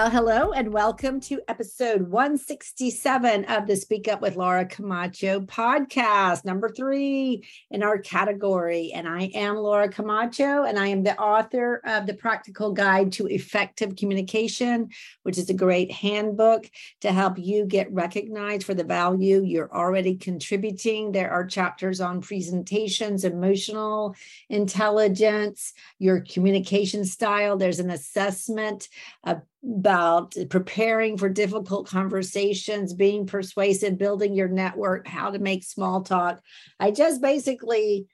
Well, hello and welcome to episode 167 of the Speak Up with Laura Camacho podcast, number three in our category. And I am Laura Camacho, and I am the author of The Practical Guide to Effective Communication, which is a great handbook to help you get recognized for the value you're already contributing. There are chapters on presentations, emotional intelligence, your communication style. There's an assessment of about preparing for difficult conversations, being persuasive, building your network, how to make small talk. I just basically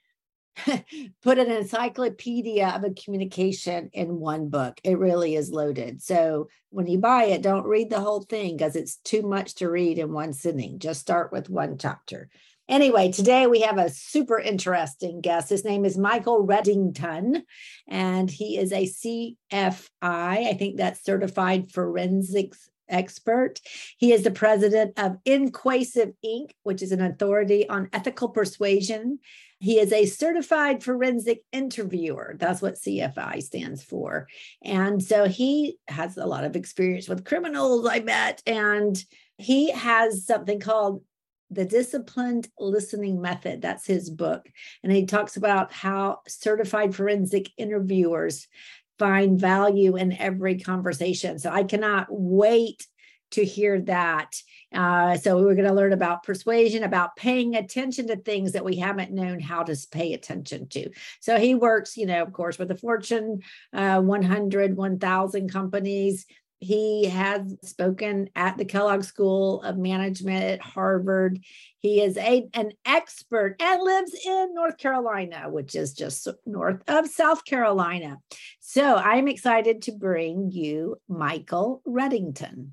put an encyclopedia of a communication in one book. It really is loaded. So when you buy it, don't read the whole thing because it's too much to read in one sitting. Just start with one chapter. Anyway, today we have a super interesting guest. His name is Michael Reddington, and he is a CFI, I think that's certified forensics expert. He is the president of Inquasive Inc., which is an authority on ethical persuasion. He is a certified forensic interviewer. That's what CFI stands for. And so he has a lot of experience with criminals, I bet. And he has something called the disciplined listening method that's his book. And he talks about how certified forensic interviewers find value in every conversation. So i cannot wait to hear that. Uh, so we're going to learn about persuasion about paying attention to things that we haven't known how to pay attention to. So he works you know of course with the fortune uh, 100 1000 companies he has spoken at the Kellogg School of Management at Harvard. He is a, an expert and lives in North Carolina, which is just north of South Carolina. So I'm excited to bring you Michael Reddington.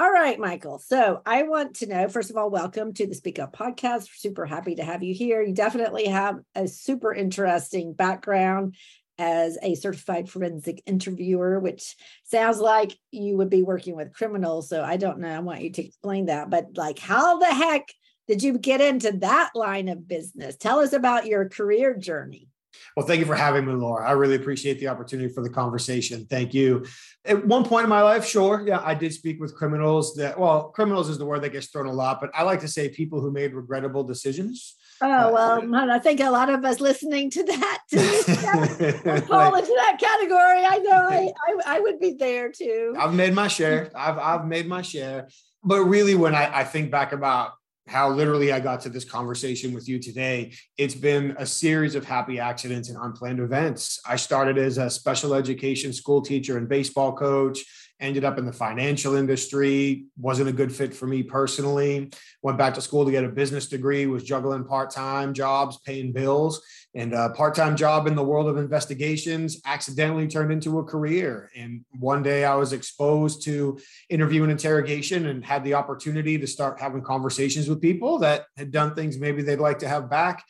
All right, Michael. So I want to know, first of all, welcome to the Speak Up podcast. Super happy to have you here. You definitely have a super interesting background as a certified forensic interviewer, which sounds like you would be working with criminals. So I don't know. I want you to explain that. But like, how the heck did you get into that line of business? Tell us about your career journey. Well, thank you for having me, Laura. I really appreciate the opportunity for the conversation. Thank you. At one point in my life, sure, yeah, I did speak with criminals that, well, criminals is the word that gets thrown a lot, but I like to say people who made regrettable decisions. Oh uh, well, I think a lot of us listening to that to fall into that category. I know I, I, I would be there too. I've made my share. I've I've made my share. But really, when I, I think back about how literally I got to this conversation with you today, it's been a series of happy accidents and unplanned events. I started as a special education school teacher and baseball coach ended up in the financial industry wasn't a good fit for me personally. Went back to school to get a business degree was juggling part-time jobs paying bills and a part-time job in the world of investigations accidentally turned into a career. And one day i was exposed to interview and interrogation and had the opportunity to start having conversations with people that had done things maybe they'd like to have back.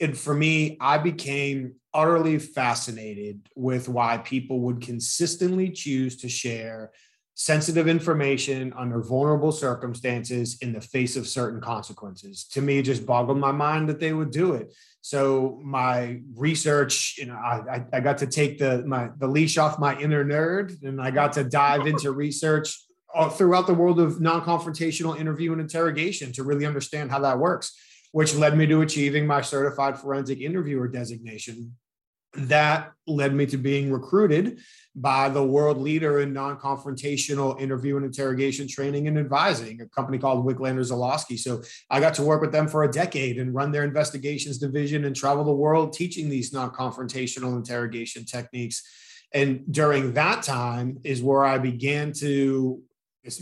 And for me, I became utterly fascinated with why people would consistently choose to share sensitive information under vulnerable circumstances in the face of certain consequences. To me, it just boggled my mind that they would do it. So my research, you know, I, I got to take the my the leash off my inner nerd, and I got to dive into research throughout the world of non-confrontational interview and interrogation to really understand how that works which led me to achieving my certified forensic interviewer designation. That led me to being recruited by the world leader in non confrontational interview and interrogation training and advising, a company called Wicklander Zulawski. So I got to work with them for a decade and run their investigations division and travel the world teaching these non confrontational interrogation techniques. And during that time is where I began to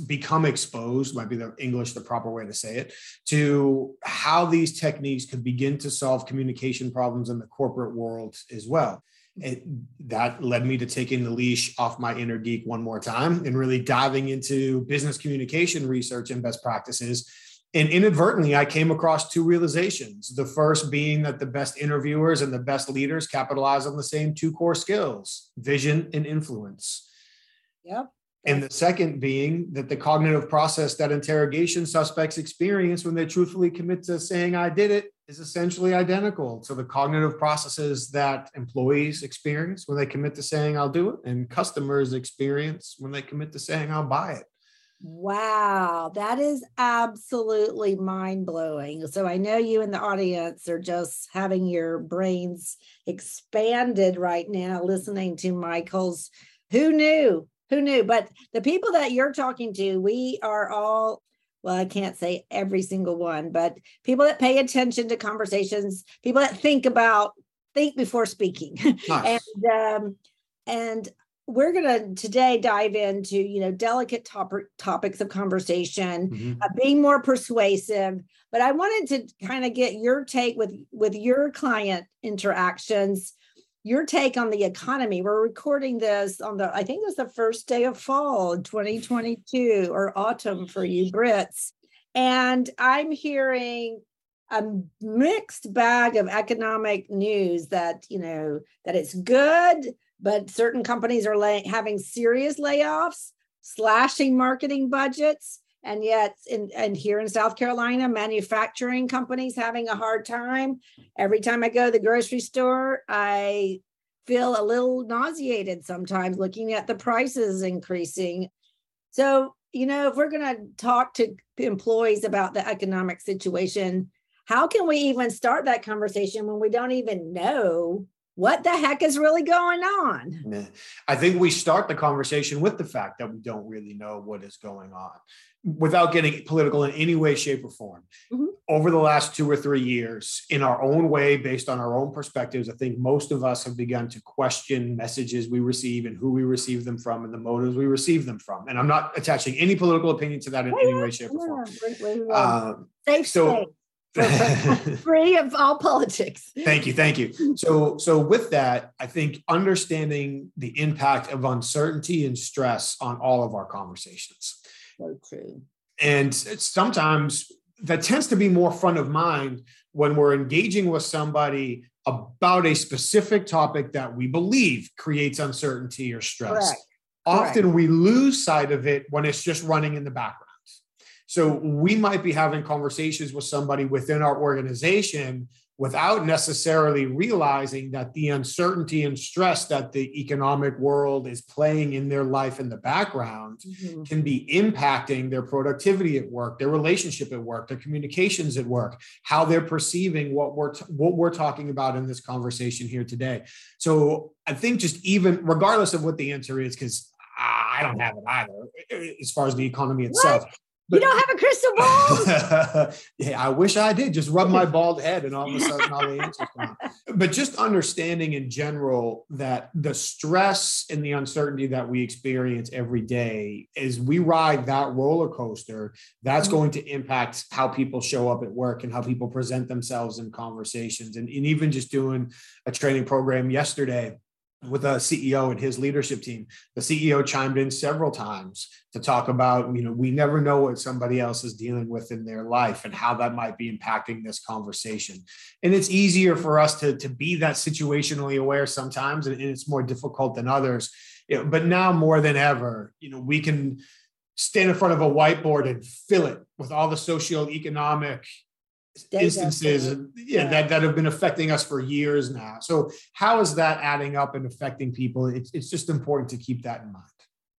become exposed might be the english the proper way to say it to how these techniques could begin to solve communication problems in the corporate world as well. It, that led me to taking the leash off my inner geek one more time and really diving into business communication research and best practices. And inadvertently i came across two realizations the first being that the best interviewers and the best leaders capitalize on the same two core skills vision and influence. Yep and the second being that the cognitive process that interrogation suspects experience when they truthfully commit to saying, I did it, is essentially identical to the cognitive processes that employees experience when they commit to saying I'll do it and customers experience when they commit to saying I'll buy it. Wow, that is absolutely mind blowing. So I know you in the audience are just having your brains expanded right now listening to Michael's. Who knew? Who knew? But the people that you're talking to, we are all well, I can't say every single one, but people that pay attention to conversations, people that think about think before speaking. Nice. and um, and we're going to today dive into you know delicate top- topics of conversation mm-hmm. uh, being more persuasive but i wanted to kind of get your take with with your client interactions your take on the economy. We're recording this on the, I think it was the first day of fall 2022 or autumn for you Brits. And I'm hearing a mixed bag of economic news that, you know, that it's good, but certain companies are lay- having serious layoffs, slashing marketing budgets. And yet, in and here in South Carolina, manufacturing companies having a hard time. Every time I go to the grocery store, I feel a little nauseated sometimes looking at the prices increasing. So, you know, if we're going to talk to employees about the economic situation, how can we even start that conversation when we don't even know what the heck is really going on? I think we start the conversation with the fact that we don't really know what is going on without getting political in any way, shape, or form. Mm-hmm. Over the last two or three years, in our own way, based on our own perspectives, I think most of us have begun to question messages we receive and who we receive them from and the motives we receive them from. And I'm not attaching any political opinion to that in any way, shape, or form. Um, Safe so, free of all politics. Thank you, thank you. So, so with that, I think understanding the impact of uncertainty and stress on all of our conversations so true. And sometimes that tends to be more front of mind when we're engaging with somebody about a specific topic that we believe creates uncertainty or stress. Correct. Often Correct. we lose sight of it when it's just running in the background. So we might be having conversations with somebody within our organization without necessarily realizing that the uncertainty and stress that the economic world is playing in their life in the background mm-hmm. can be impacting their productivity at work, their relationship at work, their communications at work, how they're perceiving what we're t- what we're talking about in this conversation here today. So I think just even regardless of what the answer is, because I don't have it either as far as the economy itself. What? But, you don't have a crystal ball? yeah, I wish I did. Just rub my bald head and all of a sudden all the answers come. But just understanding in general that the stress and the uncertainty that we experience every day as we ride that roller coaster, that's mm-hmm. going to impact how people show up at work and how people present themselves in conversations. And, and even just doing a training program yesterday with a CEO and his leadership team. The CEO chimed in several times to talk about, you know, we never know what somebody else is dealing with in their life and how that might be impacting this conversation. And it's easier for us to, to be that situationally aware sometimes, and it's more difficult than others. But now more than ever, you know, we can stand in front of a whiteboard and fill it with all the socio-economic instances yeah, yeah, that, that have been affecting us for years now. So how is that adding up and affecting people? It's, it's just important to keep that in mind.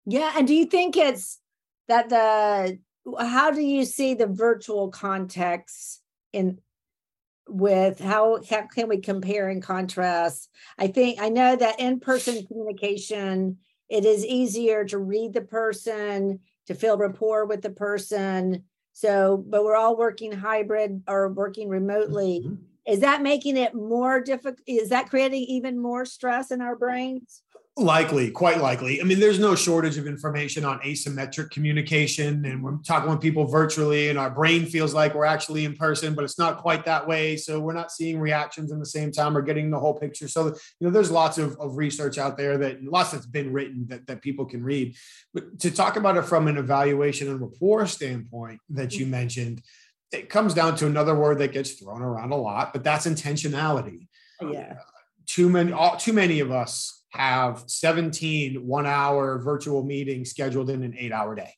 Yeah. And do you think it's that the, how do you see the virtual context in with how, how can we compare and contrast? I think I know that in-person communication, it is easier to read the person, to feel rapport with the person so, but we're all working hybrid or working remotely. Mm-hmm. Is that making it more difficult? Is that creating even more stress in our brains? Likely, quite likely. I mean, there's no shortage of information on asymmetric communication, and we're talking with people virtually, and our brain feels like we're actually in person, but it's not quite that way. So we're not seeing reactions in the same time or getting the whole picture. So, you know, there's lots of, of research out there that lots that's been written that, that people can read. But to talk about it from an evaluation and rapport standpoint that you mentioned, it comes down to another word that gets thrown around a lot, but that's intentionality. Yeah. Uh, too many, all, too many of us have 17 one hour virtual meetings scheduled in an eight hour day.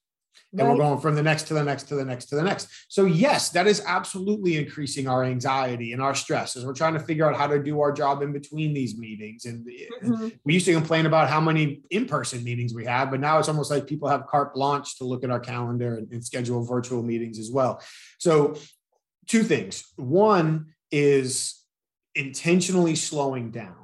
and we're going from the next to the next to the next to the next. So yes, that is absolutely increasing our anxiety and our stress as we're trying to figure out how to do our job in between these meetings. And mm-hmm. we used to complain about how many in-person meetings we have, but now it's almost like people have carte blanche to look at our calendar and, and schedule virtual meetings as well. So two things. One is intentionally slowing down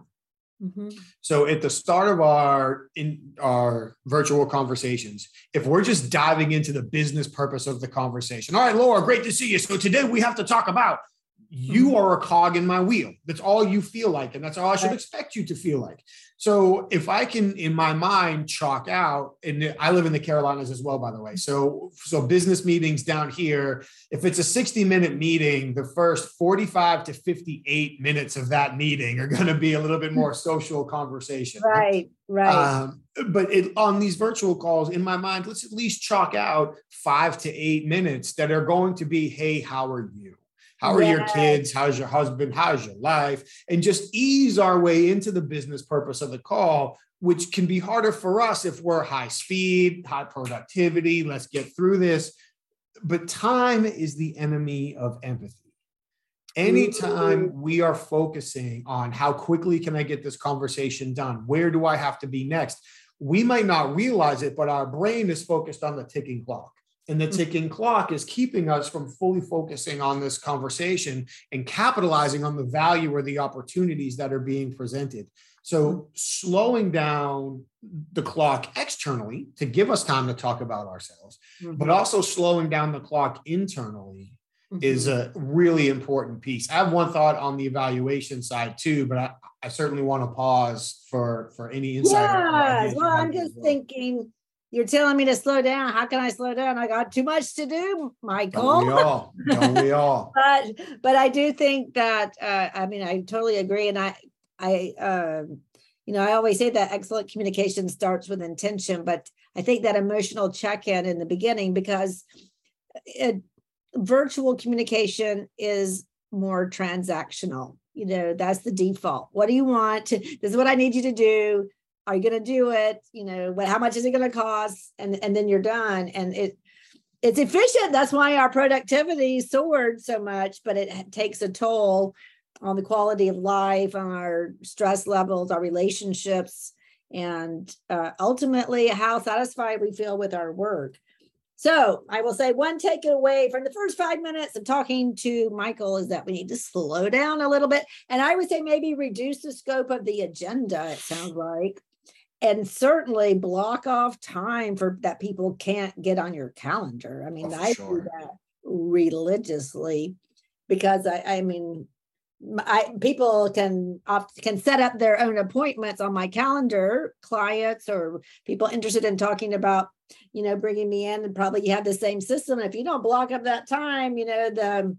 Mm-hmm. So at the start of our in our virtual conversations, if we're just diving into the business purpose of the conversation, all right, Laura, great to see you. So today we have to talk about you mm-hmm. are a cog in my wheel. That's all you feel like, and that's all I should expect you to feel like. So if I can, in my mind, chalk out, and I live in the Carolinas as well, by the way. So so business meetings down here, if it's a 60 minute meeting, the first 45 to 58 minutes of that meeting are going to be a little bit more social conversation. Right, right. Um, but it, on these virtual calls, in my mind, let's at least chalk out five to eight minutes that are going to be, hey, how are you? How are yes. your kids? How's your husband? How's your life? And just ease our way into the business purpose of the call, which can be harder for us if we're high speed, high productivity. Let's get through this. But time is the enemy of empathy. Anytime mm-hmm. we are focusing on how quickly can I get this conversation done? Where do I have to be next? We might not realize it, but our brain is focused on the ticking clock. And the mm. ticking clock is keeping us from fully focusing on this conversation and capitalizing on the value or the opportunities that are being presented. So, mm. slowing down the clock externally to give us time to talk about ourselves, mm-hmm. but also slowing down the clock internally mm-hmm. is a really important piece. I have one thought on the evaluation side too, but I, I certainly want to pause for for any insight. Yeah, well, I'm just well. thinking you're telling me to slow down. How can I slow down? I got too much to do, Michael. Don't we all? Don't we all? but but I do think that uh, I mean I totally agree, and I I um, you know I always say that excellent communication starts with intention, but I think that emotional check in in the beginning because it, virtual communication is more transactional. You know that's the default. What do you want? This is what I need you to do are you going to do it? You know what how much is it going to cost? And and then you're done. And it it's efficient. That's why our productivity soared so much but it takes a toll on the quality of life on our stress levels our relationships and uh, ultimately how satisfied we feel with our work. So I will say one takeaway from the first five minutes of talking to Michael is that we need to slow down a little bit. And I would say maybe reduce the scope of the agenda, it sounds like and certainly block off time for that people can't get on your calendar. I mean, oh, I sure. do that religiously because I, I mean, I people can opt, can set up their own appointments on my calendar, clients or people interested in talking about, you know, bringing me in, and probably you have the same system. If you don't block up that time, you know, the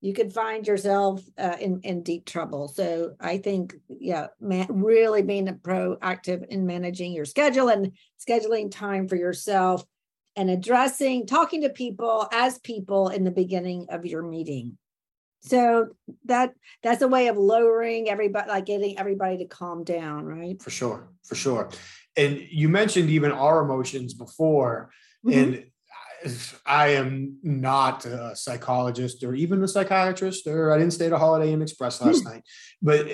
you could find yourself uh, in in deep trouble. So I think, yeah, man, really being proactive in managing your schedule and scheduling time for yourself, and addressing, talking to people as people in the beginning of your meeting. So that that's a way of lowering everybody, like getting everybody to calm down, right? For sure, for sure. And you mentioned even our emotions before, mm-hmm. and I am not a psychologist or even a psychiatrist, or I didn't stay at a Holiday Inn Express last hmm. night. But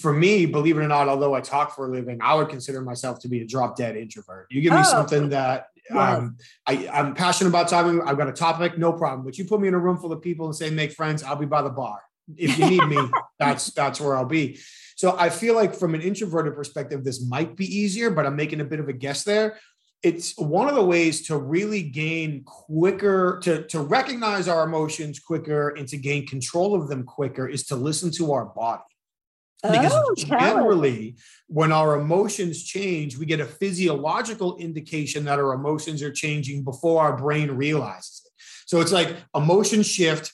for me, believe it or not, although I talk for a living, I would consider myself to be a drop dead introvert. You give me oh. something that um, I, I'm passionate about talking. I've got a topic, no problem. But you put me in a room full of people and say make friends, I'll be by the bar. If you need me, that's that's where I'll be. So I feel like from an introverted perspective, this might be easier, but I'm making a bit of a guess there it's one of the ways to really gain quicker to, to recognize our emotions quicker and to gain control of them quicker is to listen to our body. Because oh, generally when our emotions change we get a physiological indication that our emotions are changing before our brain realizes it. So it's like emotion shift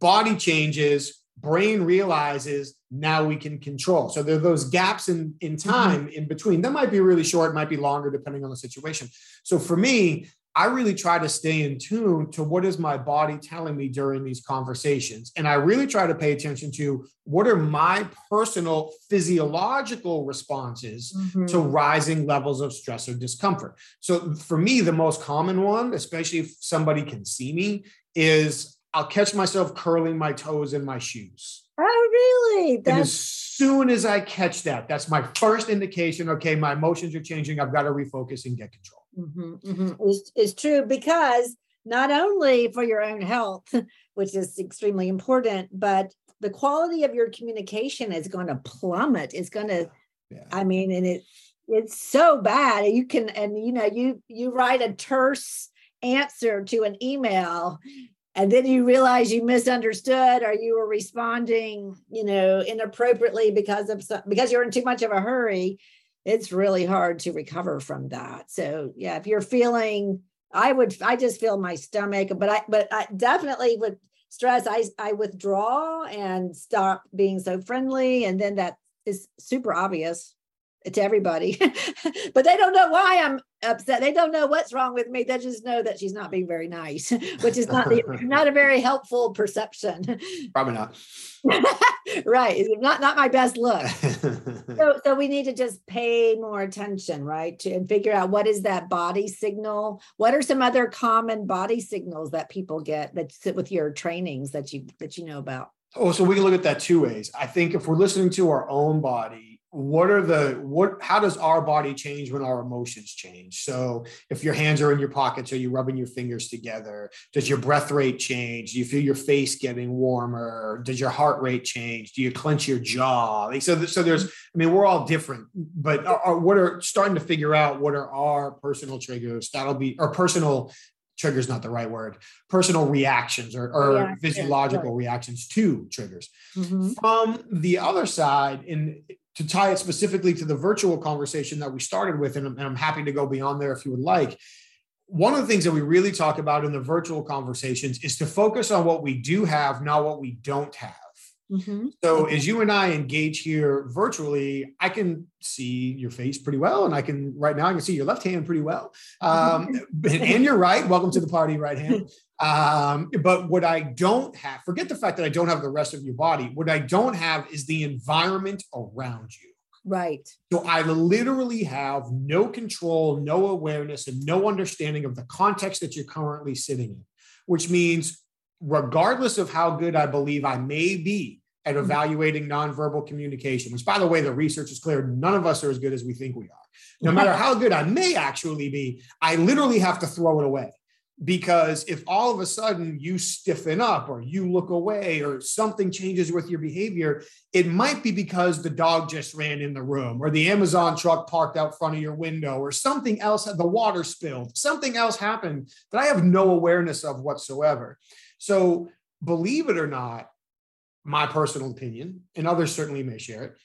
body changes brain realizes now we can control. So there are those gaps in, in mm-hmm. time in between. That might be really short, might be longer, depending on the situation. So for me, I really try to stay in tune to what is my body telling me during these conversations. And I really try to pay attention to what are my personal physiological responses mm-hmm. to rising levels of stress or discomfort. So for me, the most common one, especially if somebody can see me, is I'll catch myself curling my toes in my shoes. Oh, really? That's- and as soon as I catch that, that's my first indication. Okay, my emotions are changing. I've got to refocus and get control. Mm-hmm, mm-hmm. Is, is true because not only for your own health, which is extremely important, but the quality of your communication is going to plummet. It's going to, yeah. I mean, and it it's so bad. You can, and you know, you you write a terse answer to an email and then you realize you misunderstood or you were responding you know inappropriately because of some, because you're in too much of a hurry it's really hard to recover from that. So yeah, if you're feeling, I would, I just feel my stomach, but I, but I definitely with stress, I, I withdraw and stop being so friendly. And then that is super obvious to everybody, but they don't know why I'm upset. They don't know what's wrong with me. They just know that she's not being very nice, which is not the, not a very helpful perception. Probably not. right, not not my best look. so so we need to just pay more attention, right, to, and figure out what is that body signal. What are some other common body signals that people get that sit with your trainings that you that you know about? Oh, so we can look at that two ways. I think if we're listening to our own body what are the what how does our body change when our emotions change? So if your hands are in your pockets are you rubbing your fingers together? Does your breath rate change? Do you feel your face getting warmer? Does your heart rate change? Do you clench your jaw? So, so there's i mean we're all different but are, what are starting to figure out what are our personal triggers. That'll be or personal triggers not the right word. Personal reactions or, or yeah, physiological yeah, right. reactions to triggers. Mm-hmm. from the other side in to tie it specifically to the virtual conversation that we started with, and I'm, and I'm happy to go beyond there if you would like. One of the things that we really talk about in the virtual conversations is to focus on what we do have, not what we don't have. Mm-hmm. So as you and I engage here virtually, I can see your face pretty well, and I can right now I can see your left hand pretty well, um, and you're right. Welcome to the party, right hand. Um, but what I don't have, forget the fact that I don't have the rest of your body. What I don't have is the environment around you. Right. So I literally have no control, no awareness, and no understanding of the context that you're currently sitting in, which means regardless of how good I believe I may be at mm-hmm. evaluating nonverbal communication, which by the way, the research is clear, none of us are as good as we think we are. No matter how good I may actually be, I literally have to throw it away because if all of a sudden you stiffen up or you look away or something changes with your behavior it might be because the dog just ran in the room or the amazon truck parked out front of your window or something else the water spilled something else happened that i have no awareness of whatsoever. So believe it or not my personal opinion and others certainly may share it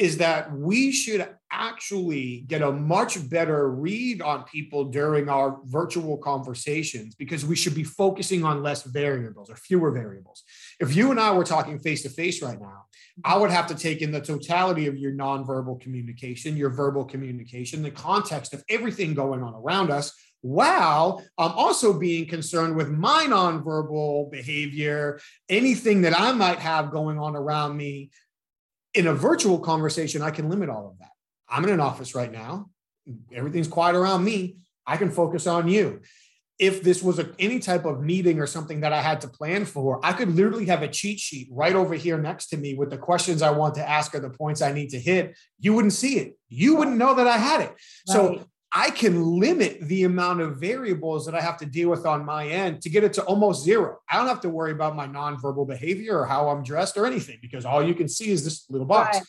is that we should actually get a much better read on people during our virtual conversations because we should be focusing on less variables or fewer variables. If you and I were talking face to face right now, I would have to take in the totality of your nonverbal communication, your verbal communication, the context of everything going on around us while I'm also being concerned with my nonverbal behavior, anything that I might have going on around me in a virtual conversation, I can limit all of that. I'm in an office right now. Everything's quiet around me. I can focus on you. If this was a, any type of meeting or something that I had to plan for, I could literally have a cheat sheet right over here next to me with the questions I want to ask or the points I need to hit. You wouldn't see it. You wouldn't know that I had it. Right. So I can limit the amount of variables that I have to deal with on my end to get it to almost zero. I don't have to worry about my nonverbal behavior or how I'm dressed or anything because all you can see is this little box. Right.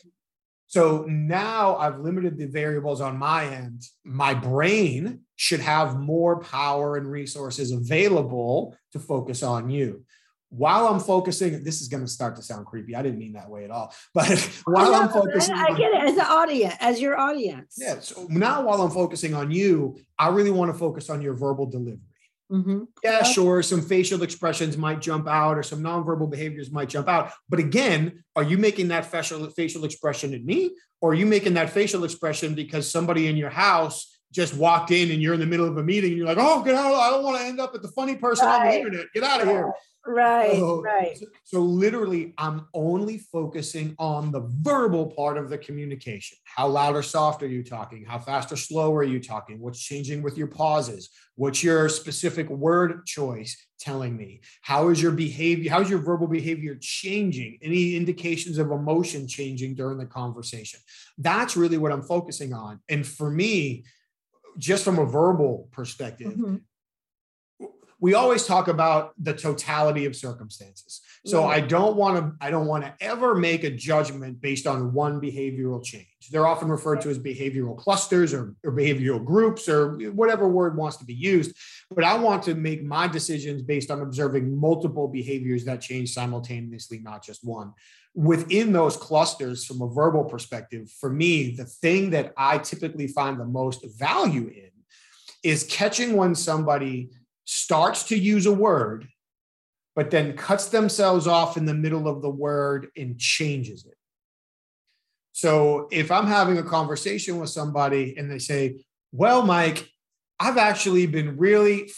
So now I've limited the variables on my end. My brain should have more power and resources available to focus on you while I'm focusing, this is going to start to sound creepy. I didn't mean that way at all. But while I'm focusing, I, I get it as an audience, as your audience. Yeah. So now, while I'm focusing on you, I really want to focus on your verbal delivery. Mm-hmm. Yeah, sure. Some facial expressions might jump out, or some nonverbal behaviors might jump out. But again, are you making that facial facial expression at me, or are you making that facial expression because somebody in your house just walked in and you're in the middle of a meeting and you're like, oh, get out. I don't want to end up at the funny person right. on the internet. Get out of here. Right, so, right. So, so, literally, I'm only focusing on the verbal part of the communication. How loud or soft are you talking? How fast or slow are you talking? What's changing with your pauses? What's your specific word choice telling me? How is your behavior? How's your verbal behavior changing? Any indications of emotion changing during the conversation? That's really what I'm focusing on. And for me, just from a verbal perspective, mm-hmm we always talk about the totality of circumstances. So I don't want to I don't want to ever make a judgment based on one behavioral change. They're often referred to as behavioral clusters or, or behavioral groups or whatever word wants to be used. But I want to make my decisions based on observing multiple behaviors that change simultaneously, not just one. Within those clusters, from a verbal perspective, for me, the thing that I typically find the most value in is catching when somebody starts to use a word, but then cuts themselves off in the middle of the word and changes it. So if I'm having a conversation with somebody and they say, Well, Mike, I've actually been really,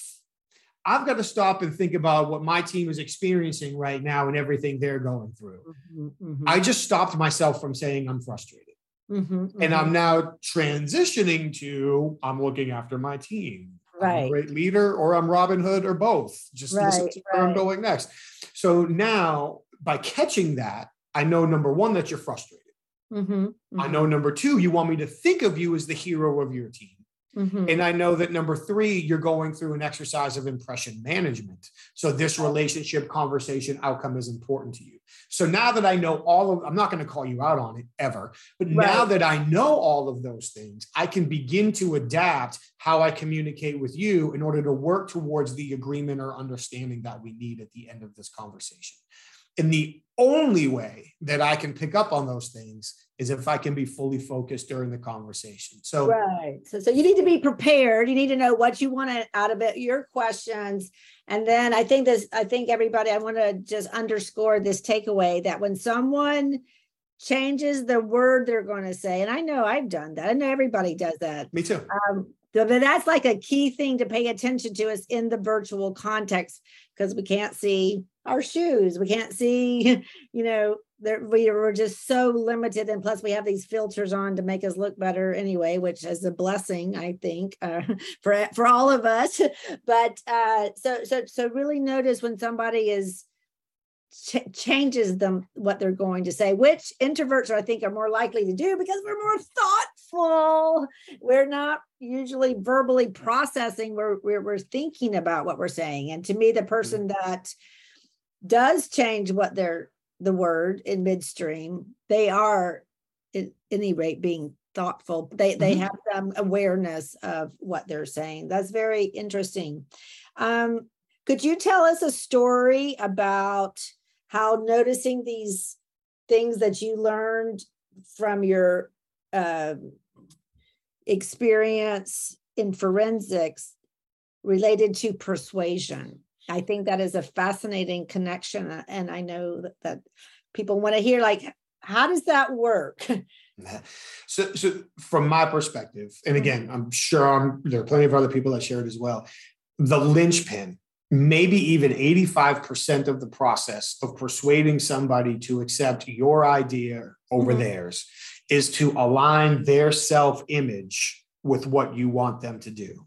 I've got to stop and think about what my team is experiencing right now and everything they're going through. Mm-hmm, mm-hmm. I just stopped myself from saying I'm frustrated. Mm-hmm, and I'm mm-hmm. now transitioning to I'm looking after my team right. I'm a great leader or I'm Robin Hood or both. Just right, listen to where right. I'm going next. So now by catching that, I know number one, that you're frustrated. Mm-hmm, mm-hmm. I know number two, you want me to think of you as the hero of your team. Mm-hmm. And I know that number three, you're going through an exercise of impression management. So this relationship conversation outcome is important to you. So now that I know all of, I'm not going to call you out on it ever, but right. now that I know all of those things, I can begin to adapt how I communicate with you in order to work towards the agreement or understanding that we need at the end of this conversation. And the only way that I can pick up on those things is if I can be fully focused during the conversation. So right. So so you need to be prepared. You need to know what you want out of it, your questions. And then I think this, I think everybody, I want to just underscore this takeaway that when someone changes the word they're going to say, and I know I've done that. I know everybody does that. Me too. Um, but that's like a key thing to pay attention to is in the virtual context because we can't see our shoes. We can't see, you know, we were just so limited. And plus, we have these filters on to make us look better anyway, which is a blessing, I think, uh, for for all of us. But uh, so so so really notice when somebody is ch- changes them what they're going to say, which introverts I think are more likely to do because we're more thoughtful. We're not usually verbally processing. We're we're, we're thinking about what we're saying. And to me, the person mm-hmm. that does change what they're the word in midstream, they are at any rate being thoughtful. They they mm-hmm. have some awareness of what they're saying. That's very interesting. Um, could you tell us a story about how noticing these things that you learned from your uh, experience in forensics related to persuasion? I think that is a fascinating connection. Uh, and I know that, that people want to hear, like, how does that work? So, so from my perspective, and again, I'm sure I'm, there are plenty of other people that share it as well. The linchpin, maybe even 85% of the process of persuading somebody to accept your idea over mm-hmm. theirs is to align their self image with what you want them to do.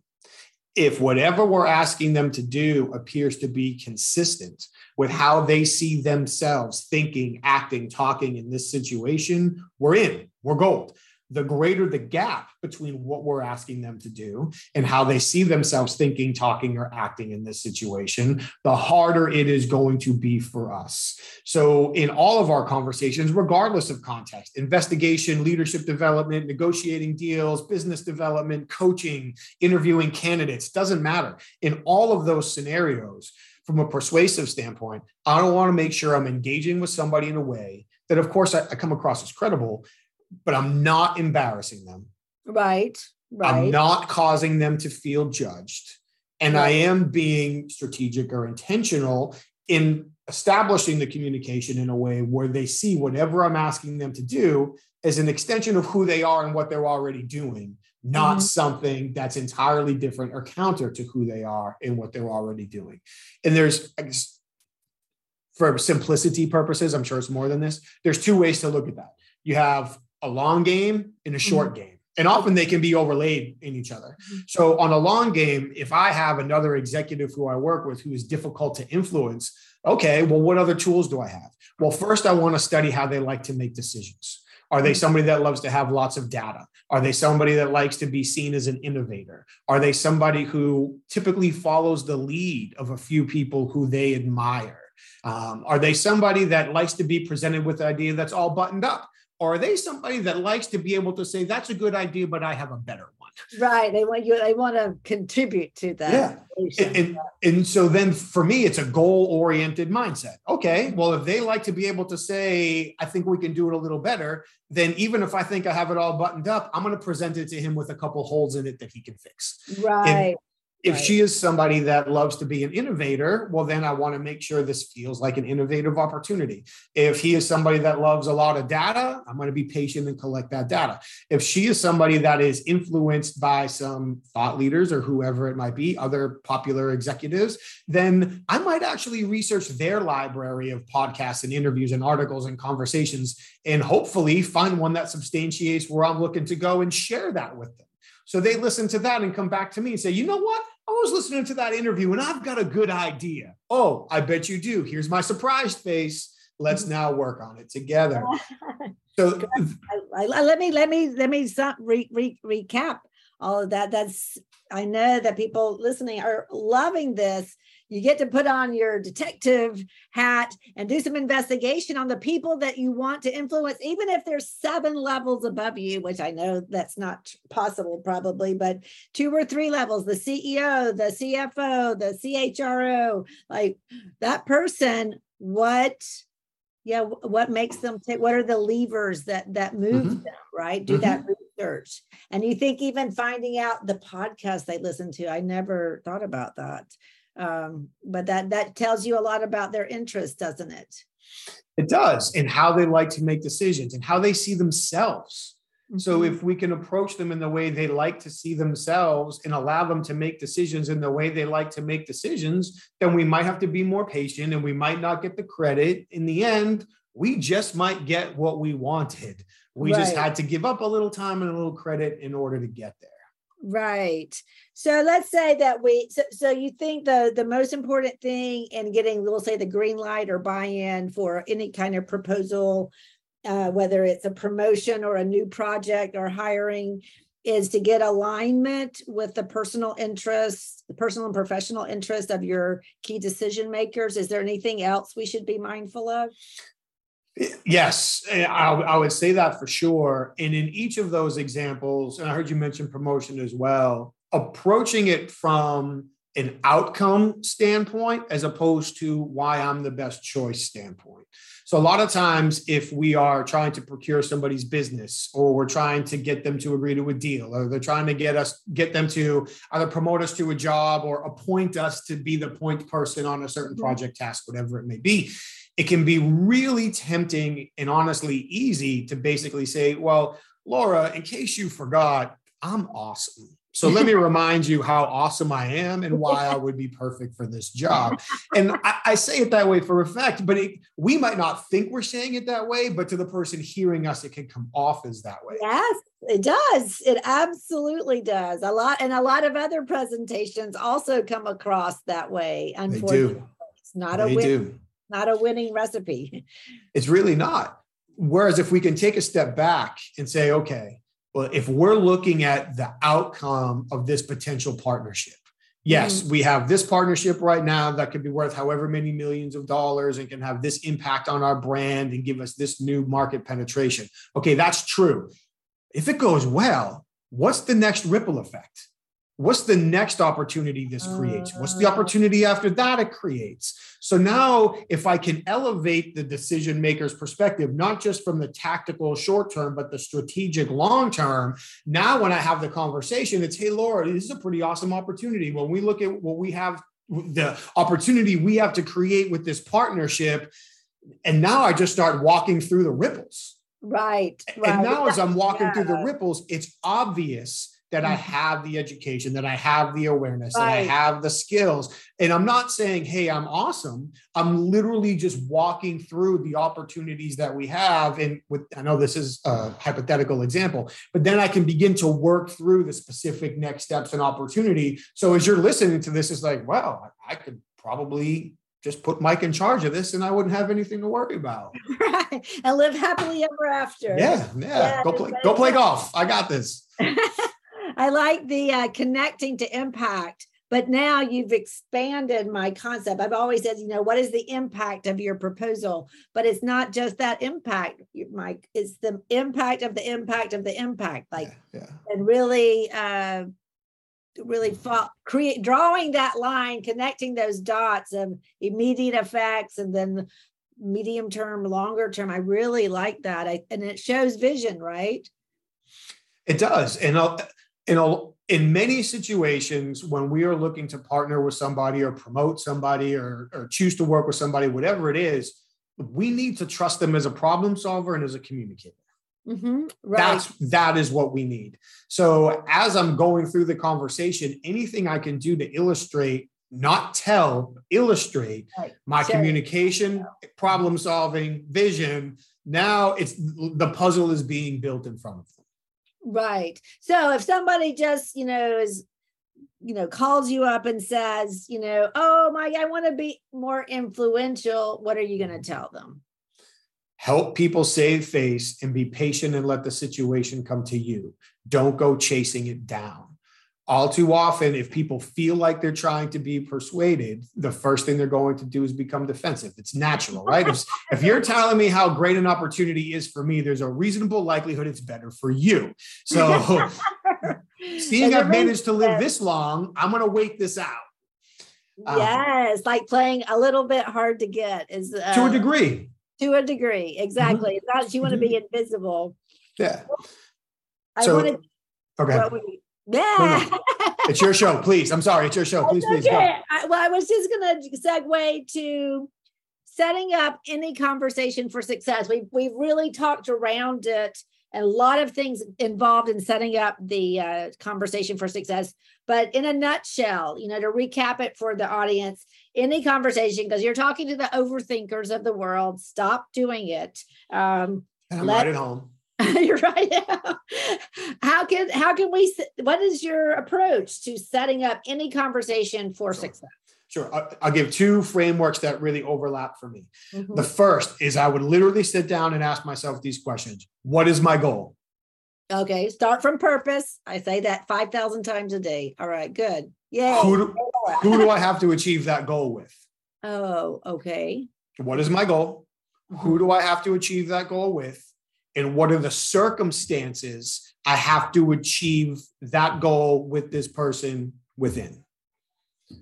If whatever we're asking them to do appears to be consistent with how they see themselves thinking, acting, talking in this situation, we're in, we're gold the greater the gap between what we're asking them to do and how they see themselves thinking, talking, or acting in this situation, the harder it is going to be for us. So, in all of our conversations, regardless of context, investigation, leadership development, negotiating deals, business development, coaching, interviewing candidates, doesn't matter. In all of those scenarios, from a persuasive standpoint, I want to make sure I'm engaging with somebody in a way that, of course, I, I come across as credible, but I'm not embarrassing them. Right. Right. I'm not causing them to feel judged. And right. I am being strategic or intentional in establishing the communication in a way where they see whatever I'm asking them to do as an extension of who they are and what they're already doing, not mm-hmm. something that's entirely different or counter to who they are and what they're already doing. And there's, for simplicity purposes, I'm sure it's more than this. There's two ways to look at that. You have a long game and a short mm-hmm. game. And often they can be overlaid in each other. Mm-hmm. So, on a long game, if I have another executive who I work with who is difficult to influence, okay, well, what other tools do I have? Well, first, I want to study how they like to make decisions. Are they somebody that loves to have lots of data? Are they somebody that likes to be seen as an innovator? Are they somebody who typically follows the lead of a few people who they admire? Um, are they somebody that likes to be presented with an idea that's all buttoned up? Or are they somebody that likes to be able to say, that's a good idea, but I have a better one? Right. They want you, they want to contribute to that. Yeah. And, and, and, so then for me, it's a goal oriented mindset. Okay. Well, if they like to be able to say, I think we can do it a little better, then even if I think I have it all buttoned up, I'm going to present it to him with a couple holes in it that he can fix. Right. If, if right. she is somebody that loves to be an innovator, well, then I want to make sure this feels like an innovative opportunity. If he is somebody that loves a lot of data, I'm going to be patient and collect that data. If she is somebody that is influenced by some thought leaders or whoever it might be, other popular executives, then I might actually research their library of podcasts and interviews and articles and conversations and hopefully find one that substantiates where I'm looking to go and share that with them. So they listen to that and come back to me and say, you know what? I was listening to that interview and I've got a good idea. Oh, I bet you do. Here's my surprise face. Let's mm-hmm. now work on it together. So I, I, let me let me let me re, re, recap all of that. That's I know that people listening are loving this you get to put on your detective hat and do some investigation on the people that you want to influence, even if there's seven levels above you, which I know that's not possible probably, but two or three levels the CEO, the CFO, the CHRO, like that person, what yeah what makes them take what are the levers that that move mm-hmm. them right do mm-hmm. that research and you think even finding out the podcast they listen to i never thought about that um, but that that tells you a lot about their interest doesn't it? It does and how they like to make decisions and how they see themselves. Mm-hmm. so if we can approach them in the way they like to see themselves and allow them to make decisions in the way they like to make decisions then we might have to be more patient and we might not get the credit. In the end we just might get what we wanted. We right. just had to give up a little time and a little credit in order to get there Right. So let's say that we so, so you think the the most important thing in getting we'll say the green light or buy-in for any kind of proposal uh, whether it's a promotion or a new project or hiring is to get alignment with the personal interests, the personal and professional interests of your key decision makers. Is there anything else we should be mindful of? Yes, I, I, would say that for sure. And in each of those examples, and I heard you mention promotion as well, approaching it from an outcome standpoint as opposed to why I'm the best choice standpoint. So, a lot of times, if we are trying to procure somebody's business or we're trying to get them to agree to a deal or they're trying to get us, get them to either promote us to a job or appoint us to be the point person on a certain mm-hmm. project task, whatever it may be, it can be really tempting and honestly easy to basically say, well, Laura, in case you forgot, I'm awesome. So let me remind you how awesome I am and why I would be perfect for this job. And I, I say it that way for effect, but it, we might not think we're saying it that way, but to the person hearing us, it can come off as that way. Yes, it does. It absolutely does. A lot, and a lot of other presentations also come across that way. Unfortunately, it's not they a win. Do not a winning recipe. It's really not. Whereas if we can take a step back and say, okay, well, if we're looking at the outcome of this potential partnership, yes, mm-hmm. we have this partnership right now that could be worth however many millions of dollars and can have this impact on our brand and give us this new market penetration. Okay, that's true. If it goes well, what's the next ripple effect? What's the next opportunity this creates what's the uh. opportunity after that it creates so now if i can elevate the decision maker's perspective not just from the tactical short term but the strategic long term now when i have the conversation it's hey laura this is a pretty awesome opportunity when we look at what we have the opportunity we have to create with this partnership and now i just start walking through the ripples right, right. and now as i'm walking yeah. through the ripples it's obvious that I mm-hmm. have the education, that I have the awareness, right. that I have the skills. And I'm not saying, hey, I'm awesome. I'm literally just walking through the opportunities that we have. And with, I know this is a hypothetical example, but then I can begin to work through the specific next steps and opportunity. So as you're listening to this, it's like, well, I could probably just put Mike in charge of this and I wouldn't have anything to worry about. Right. And live happily ever after. Yeah. Yeah. yeah go play, go play golf. I got this. I like the uh, connecting to impact, but now you've expanded my concept. I've always said, you know, what is the impact of your proposal? But it's not just that impact, Mike. It's the impact of the impact of the impact. Like, yeah, yeah. and really, uh, really fall, create drawing that line, connecting those dots of immediate effects and then medium term, longer term. I really like that. I, and it shows vision, right? It does. And I'll, in a, in many situations when we are looking to partner with somebody or promote somebody or, or choose to work with somebody, whatever it is, we need to trust them as a problem solver and as a communicator. Mm-hmm, right. That's that is what we need. So as I'm going through the conversation, anything I can do to illustrate, not tell, illustrate right. my communication, problem solving, vision. Now it's the puzzle is being built in front of them. Right. So if somebody just, you know, is, you know, calls you up and says, you know, oh my, I want to be more influential, what are you going to tell them? Help people save face and be patient and let the situation come to you. Don't go chasing it down all too often, if people feel like they're trying to be persuaded, the first thing they're going to do is become defensive. It's natural, right? if, if you're telling me how great an opportunity is for me, there's a reasonable likelihood it's better for you. So, seeing I've managed to live this long, I'm going to wait this out. Um, yes, like playing a little bit hard to get is uh, to a degree. To a degree, exactly. Mm-hmm. It's not you want to be invisible. Yeah. I so, wanted. Okay. Yeah. No, no. It's your show, please. I'm sorry. It's your show. Please, please go. I, well, I was just going to segue to setting up any conversation for success. We've, we've really talked around it a lot of things involved in setting up the uh, conversation for success. But in a nutshell, you know, to recap it for the audience, any conversation, because you're talking to the overthinkers of the world, stop doing it. Um, I'm let, right at home. You're right. how can how can we? What is your approach to setting up any conversation for sure. success? Sure. I'll give two frameworks that really overlap for me. Mm-hmm. The first is I would literally sit down and ask myself these questions What is my goal? Okay. Start from purpose. I say that 5,000 times a day. All right. Good. Yeah. Who, do, who do I have to achieve that goal with? Oh, okay. What is my goal? Who mm-hmm. do I have to achieve that goal with? And what are the circumstances I have to achieve that goal with this person within.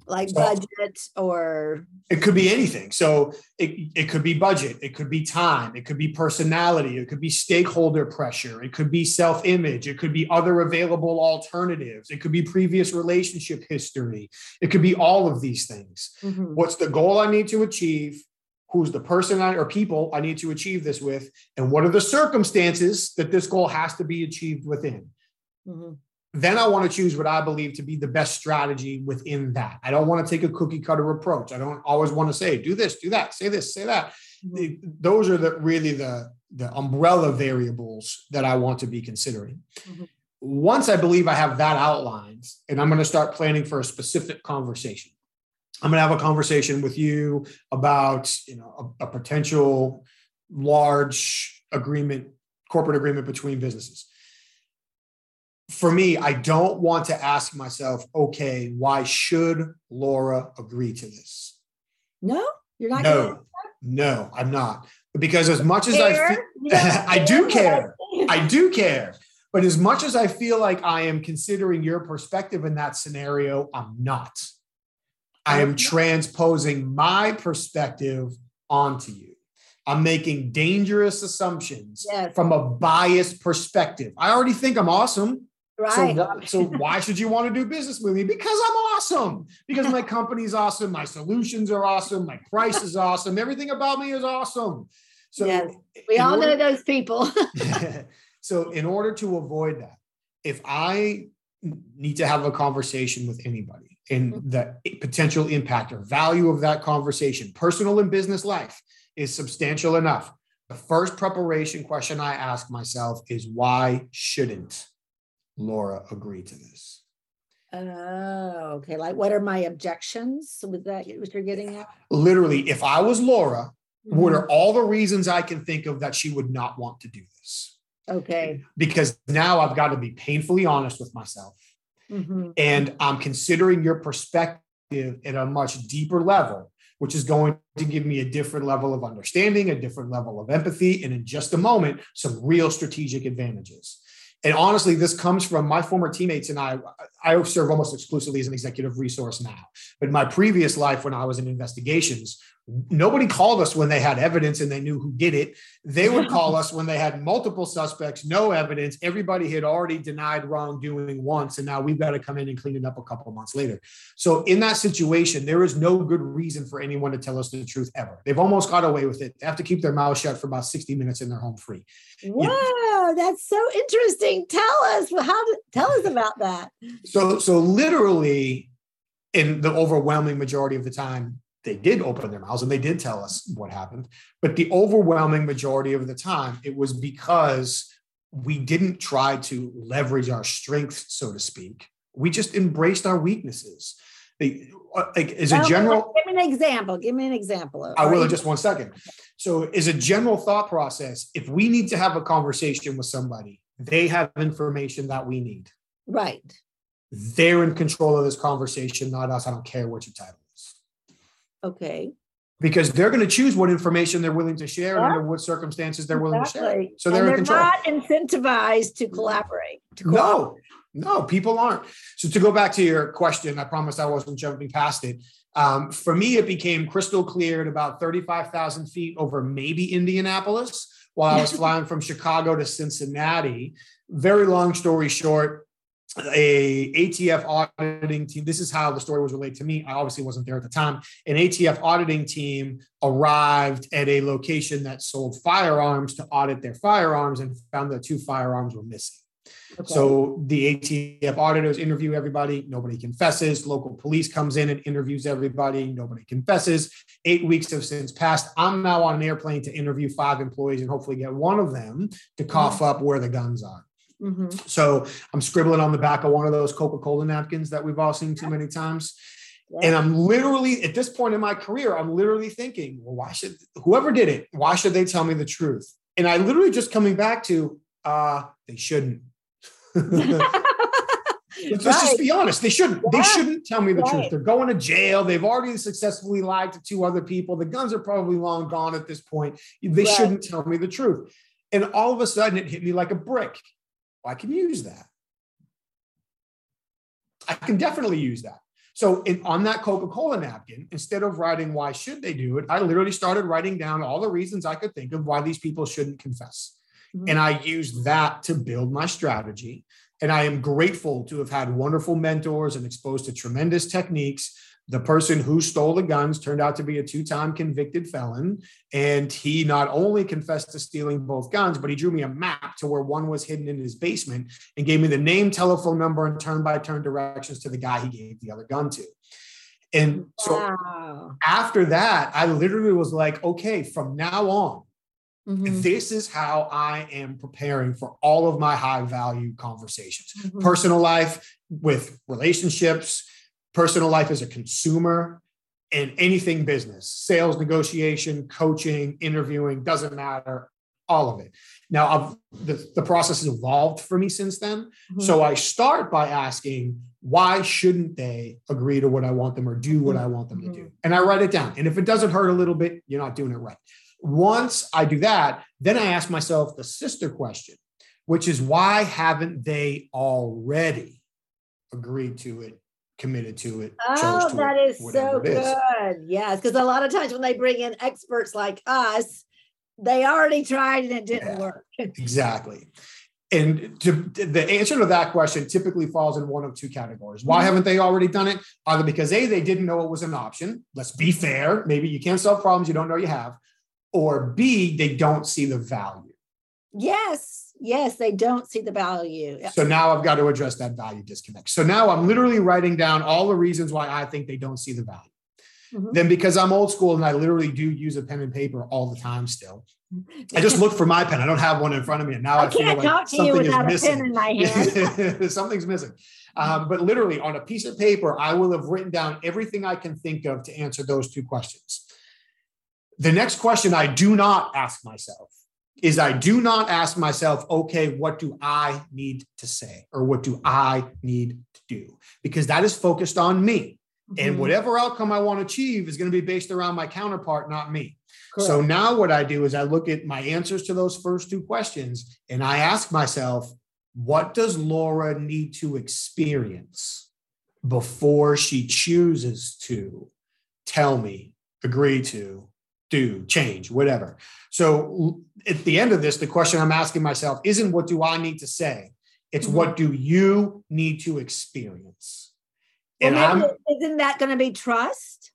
Like so budget or it could be anything. So it, it could be budget, it could be time, it could be personality, it could be stakeholder pressure, it could be self-image, it could be other available alternatives, it could be previous relationship history, it could be all of these things. Mm-hmm. What's the goal I need to achieve? Who's the person I, or people I need to achieve this with, and what are the circumstances that this goal has to be achieved within. Mm-hmm. Then I want to choose what I believe to be the best strategy within that. I don't want to take a cookie cutter approach. I don't always want to say, do this, do that, say this, say that. Mm-hmm. those are the really the, the umbrella variables that I want to be considering. Mm-hmm. Once I believe I have that outlined, and I'm going to start planning for a specific conversation. I'm going to have a conversation with you about you know a, a potential large agreement, corporate agreement between businesses. For me, I don't want to ask myself, okay, why should Laura agree to this? No, you're not. No, no, I'm not. Because as much as I, feel, I do care, I do care. But as much as I feel like I am considering your perspective in that scenario, I'm not. I am transposing my perspective onto you. I'm making dangerous assumptions yes. from a biased perspective. I already think I'm awesome. Right. So, so why should you want to do business with me? Because I'm awesome. Because my company's awesome. My solutions are awesome. My price is awesome. Everything about me is awesome. So yes. we all order, know those people. so in order to avoid that, if I need to have a conversation with anybody and Mm-hmm. the potential impact or value of that conversation, personal and business life, is substantial enough. The first preparation question I ask myself is why shouldn't Laura agree to this? Oh, okay. Like, what are my objections? Was that what you're getting at? Literally, if I was Laura, what Mhm. are all the reasons I can think of that she would not want to do this? Okay. Because now I've got to be painfully honest with myself. Mhm. and I'm considering your perspective at a much deeper level, which is going to give me a different level of understanding, a different level of empathy, and in just a moment, some real strategic advantages. And honestly, this comes from my former teammates and I. I serve almost exclusively as an executive resource now. But my previous life, when I was in investigations, nobody called us when they had evidence and they knew who did it. They would call us when they had multiple suspects, no evidence. Everybody had already denied wrongdoing once, and now we've got to come in and clean it up a couple of months later. So, in that situation, there is no good reason for anyone to tell us the truth ever. They've almost got away with it. They have to keep their mouth shut for about 60 minutes and they're home free. Wow, that's so interesting. Tell us how to tell us about that. So, so literally, in the overwhelming majority of the time, they did open their mouths and they did tell us what happened. But the overwhelming majority of the time, it was because we didn't try to leverage our strengths, so to speak. We just embraced our weaknesses. They, uh, like as a general, give me an example. Give me an example. I will in just one second. So, as a general thought process, if we need to have a conversation with somebody, they have information that we need. right. They're in control of this conversation, not us. I don't care what your title. Okay. Because they're going to choose what information they're willing to share and under what circumstances they're willing to share. So they're they're not incentivized to collaborate. To cooperate. No, no, people aren't. So to go back to your question, I promised I wasn't jumping past it. Um, for me, it became crystal clear at about 35,000 feet over maybe Indianapolis while I was flying from Chicago to Cincinnati. Very long story short, a ATF auditing team. This is how the story was relayed to me. I obviously wasn't there at the time. An ATF auditing team arrived at a location that sold firearms to audit their firearms and found that two firearms were missing. Okay. So the ATF auditors interview everybody. Nobody confesses. Local police comes in and interviews everybody. Nobody confesses. Eight weeks have since passed. I'm now on an airplane to interview five employees and hopefully get one of them to cough mm-hmm. up where the guns are. Mhm. So I'm scribbling on the back of one of those Coca-Cola napkins that we've all seen too many times. And I'm literally at this point in my career, I'm literally thinking, well, why should whoever did it, why should they tell me the truth? And I literally just coming back to uh they shouldn't. Let's just be honest. They shouldn't. They shouldn't tell me the Right. truth. They're going to jail. They've already successfully lied to two other people. The guns are probably long gone at this point. They Right. shouldn't tell me the truth. And all of a sudden, it hit me like a brick. I can use that. I can definitely use that. So in, on that Coca-Cola napkin, instead of writing why should they do it, I literally started writing down all the reasons I could think of why these people shouldn't confess. Mhm. And I used that to build my strategy. And I am grateful to have had wonderful mentors and exposed to tremendous techniques. The person who stole the guns turned out to be a two time convicted felon. And he not only confessed to stealing both guns, but he drew me a map to where one was hidden in his basement and gave me the name, telephone number, and turn by turn directions to the guy he gave the other gun to. And so wow. after that, I literally was like, okay, from now on, Mhm. this is how I am preparing for all of my high value conversations Mhm. personal life with relationships, personal life as a consumer, and anything business, sales, negotiation, coaching, interviewing, doesn't matter, all of it. Now, I've, the, the process has evolved for me since then. Mhm. So I start by asking, why shouldn't they agree to what I want them or do what I want them to do? And I write it down. And if it doesn't hurt a little bit, you're not doing it right. Once I do that, then I ask myself the sister question, which is why haven't they already agreed to it, committed to it, Oh, to that it, is so whatever it is? good. Yes, because a lot of times when they bring in experts like us, they already tried and it didn't Yeah. work. Exactly. And to, the answer to that question typically falls in one of two categories. Why Mhm. haven't they already done it? Either because A, they didn't know it was an option. Let's be fair. Maybe you can't solve problems you don't know you have. Or B, they don't see the value. yes. Yes, they don't see the value. So now I've got to address that value disconnect. So now I'm literally writing down all the reasons why I think they don't see the value. Mm-hmm. Then because I'm old school and I literally do use a pen and paper all the time still. I just look for my pen. I don't have one in front of me. And now I, I feel like something is missing. In my hand. Something's missing. Um, but literally on a piece of paper, I will have written down everything I can think of to answer those two questions. The next question I do not ask myself is I do not ask myself, okay, what do I need to say or what do I need to do? Because that is focused on me. Mm-hmm. And whatever outcome I want to achieve is going to be based around my counterpart, not me. Correct. So now what I do is I look at my answers to those first two questions and I ask myself, what does Laura need to experience before she chooses to tell me, agree to, do, change, whatever? So at the end of this, the question I'm asking myself isn't what do I need to say? It's mm-hmm. what do you need to experience? And well, isn't that going to be trust?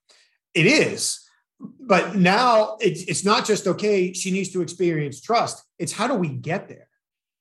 It is. But now it's, it's not just okay, she needs to experience trust. It's how do we get there?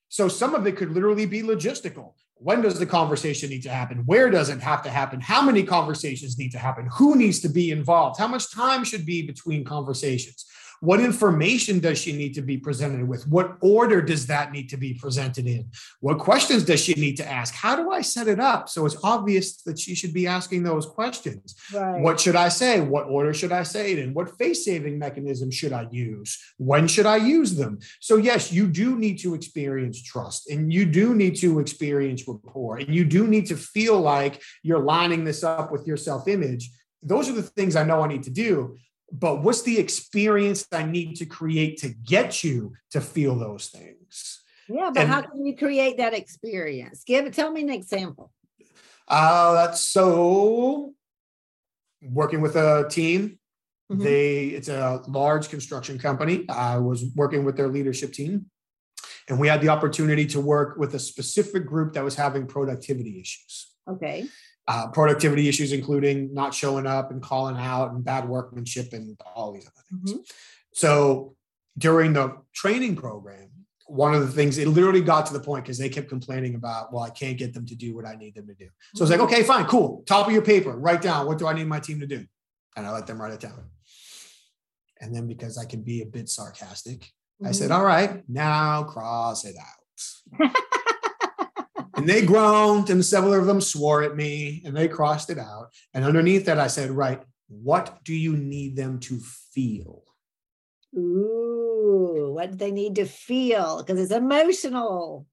So some of it could literally be logistical. When does the conversation need to happen? Where does it have to happen? How many conversations need to happen? Who needs to be involved? How much time should be between conversations? What information does she need to be presented with? What order does that need to be presented in? What questions does she need to ask? How do I set it up so it's obvious that she should be asking those questions? Right. What should I say? What order should I say it in? What face saving mechanism should I use? When should I use them? So, yes, you do need to experience trust and you do need to experience rapport and you do need to feel like you're lining this up with your self image. Those are the things I know I need to do but what's the experience I need to create to get you to feel those things? Yeah, but and, how can you create that experience? Give it, tell me an example. Uh, that's so working with a team. Mm-hmm. They it's a large construction company. I was working with their leadership team, and we had the opportunity to work with a specific group that was having productivity issues. Okay uh, productivity issues, including not showing up and calling out and bad workmanship and all these other things. Mm-hmm. So during the training program, one of the things it literally got to the point because they kept complaining about, well, I can't get them to do what I need them to do. So it's like, mm-hmm. okay, fine, cool. Top of your paper, write down what do I need my team to do? And I let them write it down. And then because I can be a bit sarcastic, mm-hmm. I said, mm-hmm. all right, now cross it out. And they groaned, and several of them swore at me, and they crossed it out. And underneath that, I said, Right, what do you need them to feel? Ooh, what do they need to feel? Because it's emotional.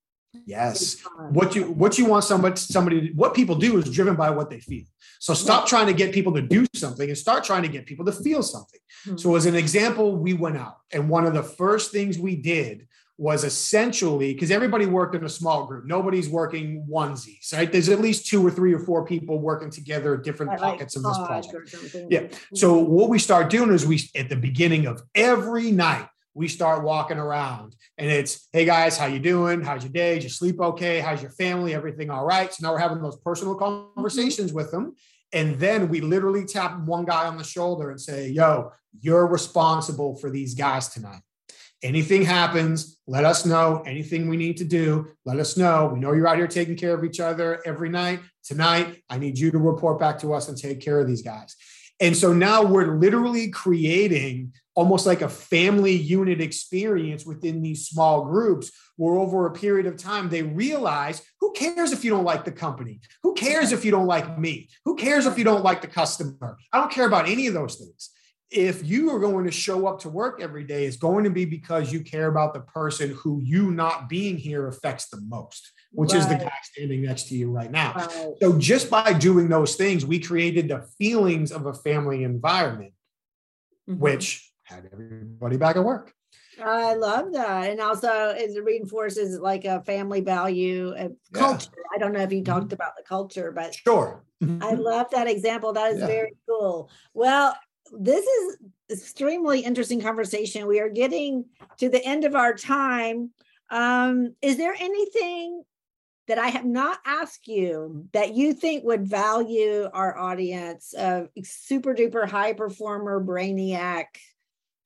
Yes. What you what you want somebody somebody what people do is driven by what they feel. So stop trying to get people to do something and start trying to get people to feel something. Mm-hmm. So as an example, we went out and one of the first things we did was essentially because everybody worked in a small group. Nobody's working onesies, right? There's at least two or three or four people working together at different pockets like of this project. Yeah. Mm-hmm. So what we start doing is we at the beginning of every night we start walking around and it's hey guys how you doing how's your day did you sleep okay how's your family everything all right so now we're having those personal mm-hmm. conversations mm-hmm. with them and then we literally tap one guy on the shoulder and say yo you're responsible for these guys tonight anything happens, let us know. Anything we need to do, let us know. We know you're out here taking care of each other every night. Tonight, I need you to report back to us and take care of these guys. And so now we're literally creating almost like a family unit experience within these small groups where over a period of time they realize who cares if you don't like the company? Who cares if you don't like me? Who cares if you don't like the customer? I don't care about any of those things if you are going to show up to work every day, it's going to be because you care about the person who you not being here affects the most, which right. is the guy standing next to you right now. Right. So just by doing those things, we created the feelings of a family environment, mm-hmm. which had everybody back at work. I love that. And also it reinforces like a family value of yeah. culture. I don't know if you mm-hmm. talked mm-hmm. about the culture, but sure. I love that example. That is yeah. very cool. Well, this is extremely interesting conversation. We are getting to the end of our time. Um, is there anything that I have not asked you that you think would value our audience of super duper high performer brainiac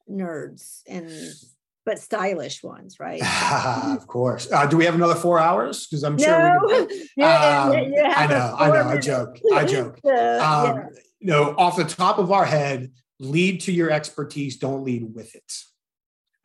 nerds and but stylish ones, right? of course. Uh, do we have another four hours? Because I'm sure. No. We can, um, I know. I know. I joke. I joke. um, yeah. No, off the top of our head, lead to your expertise. Don't lead with it.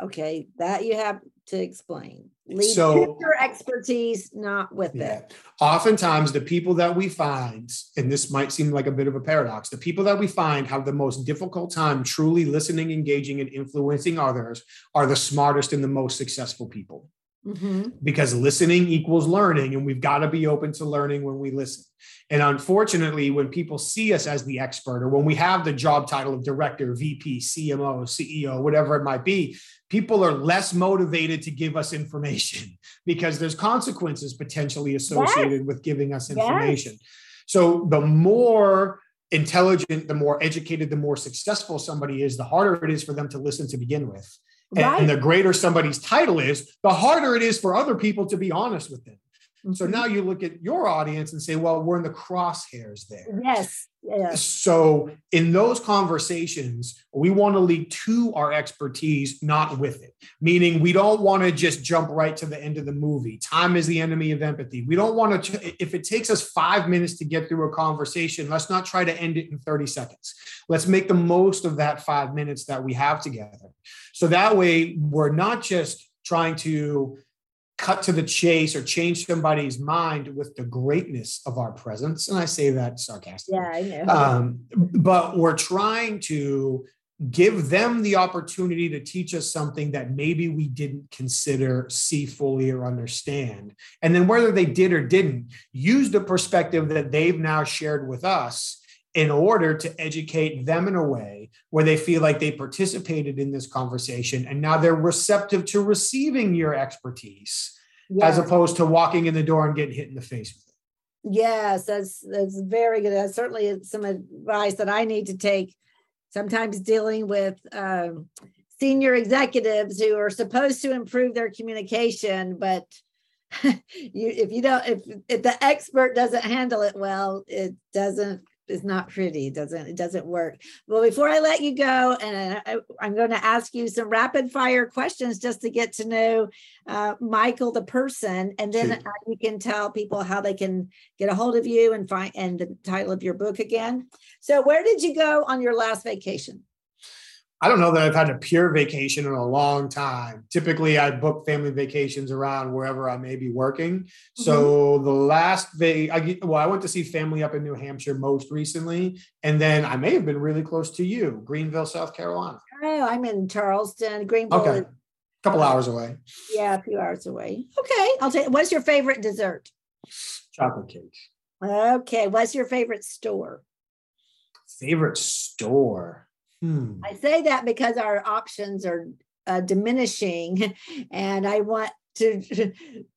Okay, that you have to explain. Lead so, to your expertise, not with yeah. it. Oftentimes, the people that we find, and this might seem like a bit of a paradox, the people that we find have the most difficult time truly listening, engaging, and influencing others are the smartest and the most successful people. Mm-hmm. Because listening equals learning, and we've got to be open to learning when we listen. And unfortunately, when people see us as the expert, or when we have the job title of director, VP, CMO, CEO, whatever it might be, people are less motivated to give us information because there's consequences potentially associated yes. with giving us information. Yes. So the more intelligent, the more educated, the more successful somebody is, the harder it is for them to listen to begin with. Right. And, and, the greater somebody's title is, the harder it is for other people to be honest with them. Mm-hmm. So now you look at your audience and say, well, we're in the crosshairs there. Yes. yes. So in those conversations, we want to lead to our expertise, not with it. Meaning we don't want to just jump right to the end of the movie. Time is the enemy of empathy. We don't want to, if it takes us five minutes to get through a conversation, let's not try to end it in 30 seconds. Let's make the most of that five minutes that we have together. So that way we're not just trying to cut to the chase or change somebody's mind with the greatness of our presence. And I say that sarcastically. Yeah, I know. Um, but we're trying to give them the opportunity to teach us something that maybe we didn't consider, see fully, or understand. And then whether they did or didn't, use the perspective that they've now shared with us in order to educate them in a way where they feel like they participated in this conversation and now they're receptive to receiving your expertise yes. as opposed to walking in the door and getting hit in the face with it. Yes, that's that's very good. That's certainly some advice that I need to take. Sometimes dealing with um, senior executives who are supposed to improve their communication, but you if you don't if if the expert doesn't handle it well, it doesn't is not pretty. It doesn't it doesn't work. Well, before I let you go, and I, am going to ask you some rapid fire questions just to get to know uh, Michael the person, and then sure. you can tell people how they can get a hold of you and find and the title of your book again. So, where did you go on your last vacation? I don't know that I've had a pure vacation in a long time. Typically, I book family vacations around wherever I may be working. Mm-hmm. So the last va- I well, I went to see family up in New Hampshire most recently, and then I may have been really close to you, Greenville, South Carolina. Oh, I'm in Charleston, Greenville. Okay, a couple hours away. Yeah, a few hours away. Okay, I'll take. What's your favorite dessert? Chocolate cake. Okay, what's your favorite store? Favorite store. Hmm. I say that because our options are uh, diminishing, and I want to,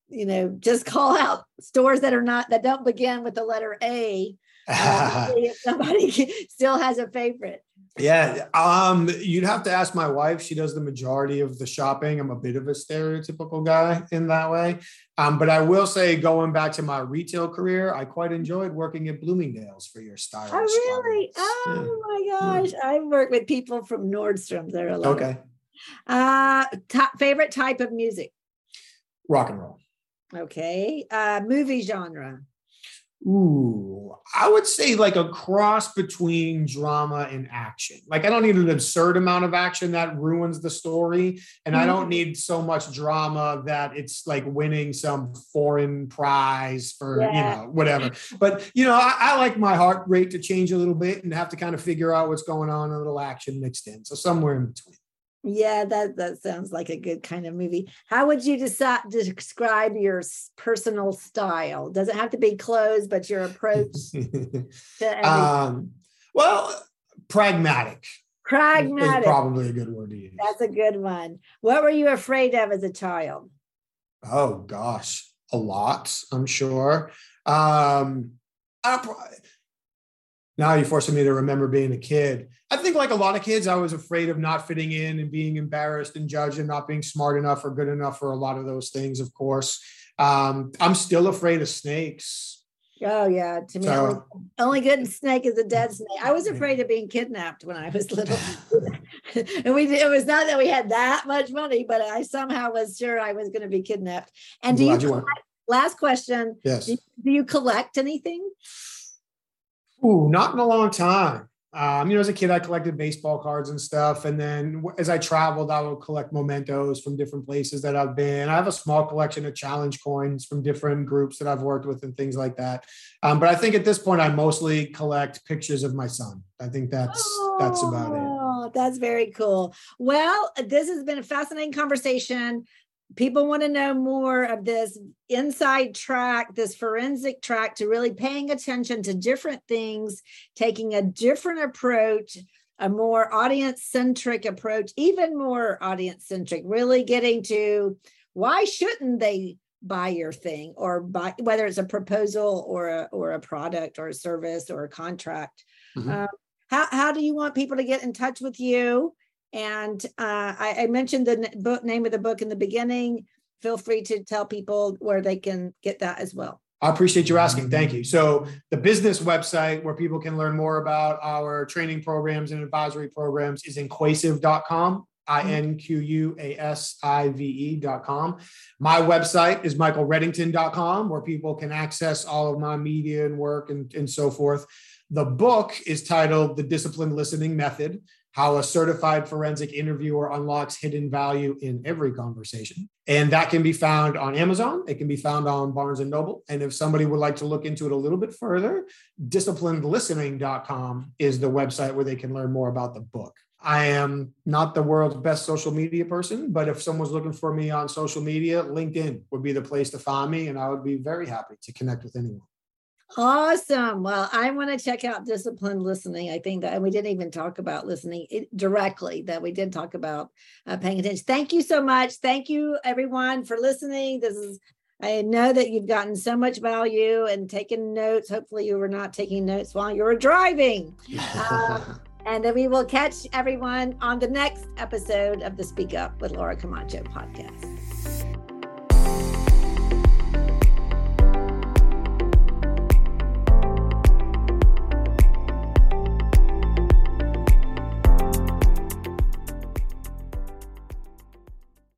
you know, just call out stores that are not that don't begin with the letter A. Uh, if somebody still has a favorite. Yeah, um, you'd have to ask my wife. She does the majority of the shopping. I'm a bit of a stereotypical guy in that way. Um, but I will say, going back to my retail career, I quite enjoyed working at Bloomingdale's for your style. Oh, really? Oh yeah. my gosh. Yeah. I work with people from Nordstrom. They're a lot. Okay. Uh, top favorite type of music? Rock and roll. Okay. Uh, movie genre? Ooh, I would say like a cross between drama and action. Like I don't need an absurd amount of action that ruins the story, and mm-hmm. I don't mm-hmm. need so much drama that it's like winning some foreign prize for yeah. you know whatever. But you know, I, I, like my heart rate to change a little bit and have to kind of figure out what's going on, a little action mixed in. So somewhere in between. Yeah, that that sounds like a good kind of movie. How would you decide describe your personal style? Does it have to be clothes, but your approach to um, well, pragmatic. Pragmatic. Is probably a good word to use. That's a good one. What were you afraid of as a child? Oh gosh, a lot. I'm sure. Um, I, now you're forcing me to remember being a kid. I think, like a lot of kids, I was afraid of not fitting in and being embarrassed and judged and not being smart enough or good enough for a lot of those things, of course. Um, I'm still afraid of snakes. Oh, yeah. To me, so, only, only, good snake is a dead snake. I was afraid of being kidnapped when I was little. and we it was not that we had that much money, but I somehow was sure I was going to be kidnapped. And do you, you last question? Yes. Do, do, you collect anything? Ooh, not in a long time. Um, you know, as a kid, I collected baseball cards and stuff. And then as I traveled, I would collect mementos from different places that I've been. I have a small collection of challenge coins from different groups that I've worked with and things like that. Um, but I think at this point, I mostly collect pictures of my son. I think that's oh, that's about it. Oh, that's very cool. Well, this has been a fascinating conversation people want to know more of this inside track, this forensic track to really paying attention to different things, taking a different approach, a more audience centric approach, even more audience centric, really getting to why shouldn't they buy your thing or buy whether it's a proposal or a or a product or a service or a contract. Mm-hmm. Um, how, how do you want people to get in touch with you? And uh, I, I, mentioned the book name of the book in the beginning. Feel free to tell people where they can get that as well. I appreciate you asking. Thank you. So, the business website where people can learn more about our training programs and advisory programs is inquasive.com. I N Q U A S I V E.com. My website is michaelreddington.com, where people can access all of my media and work and, and so forth. The book is titled The Disciplined Listening Method how a certified forensic interviewer unlocks hidden value in every conversation. And that can be found on Amazon. It can be found on Barnes and Noble. And if somebody would like to look into it a little bit further, disciplinedlistening.com is the website where they can learn more about the book. I am not the world's best social media person, but if someone's looking for me on social media, LinkedIn would be the place to find me. And I would be very happy to connect with anyone. Awesome. Well, I want to check out disciplined listening. I think that and we didn't even talk about listening directly, that we did talk about uh, paying attention. Thank you so much. Thank you, everyone, for listening. This is, I know that you've gotten so much value and taken notes. Hopefully, you were not taking notes while you were driving. Uh, and then we will catch everyone on the next episode of the Speak Up with Laura Camacho podcast.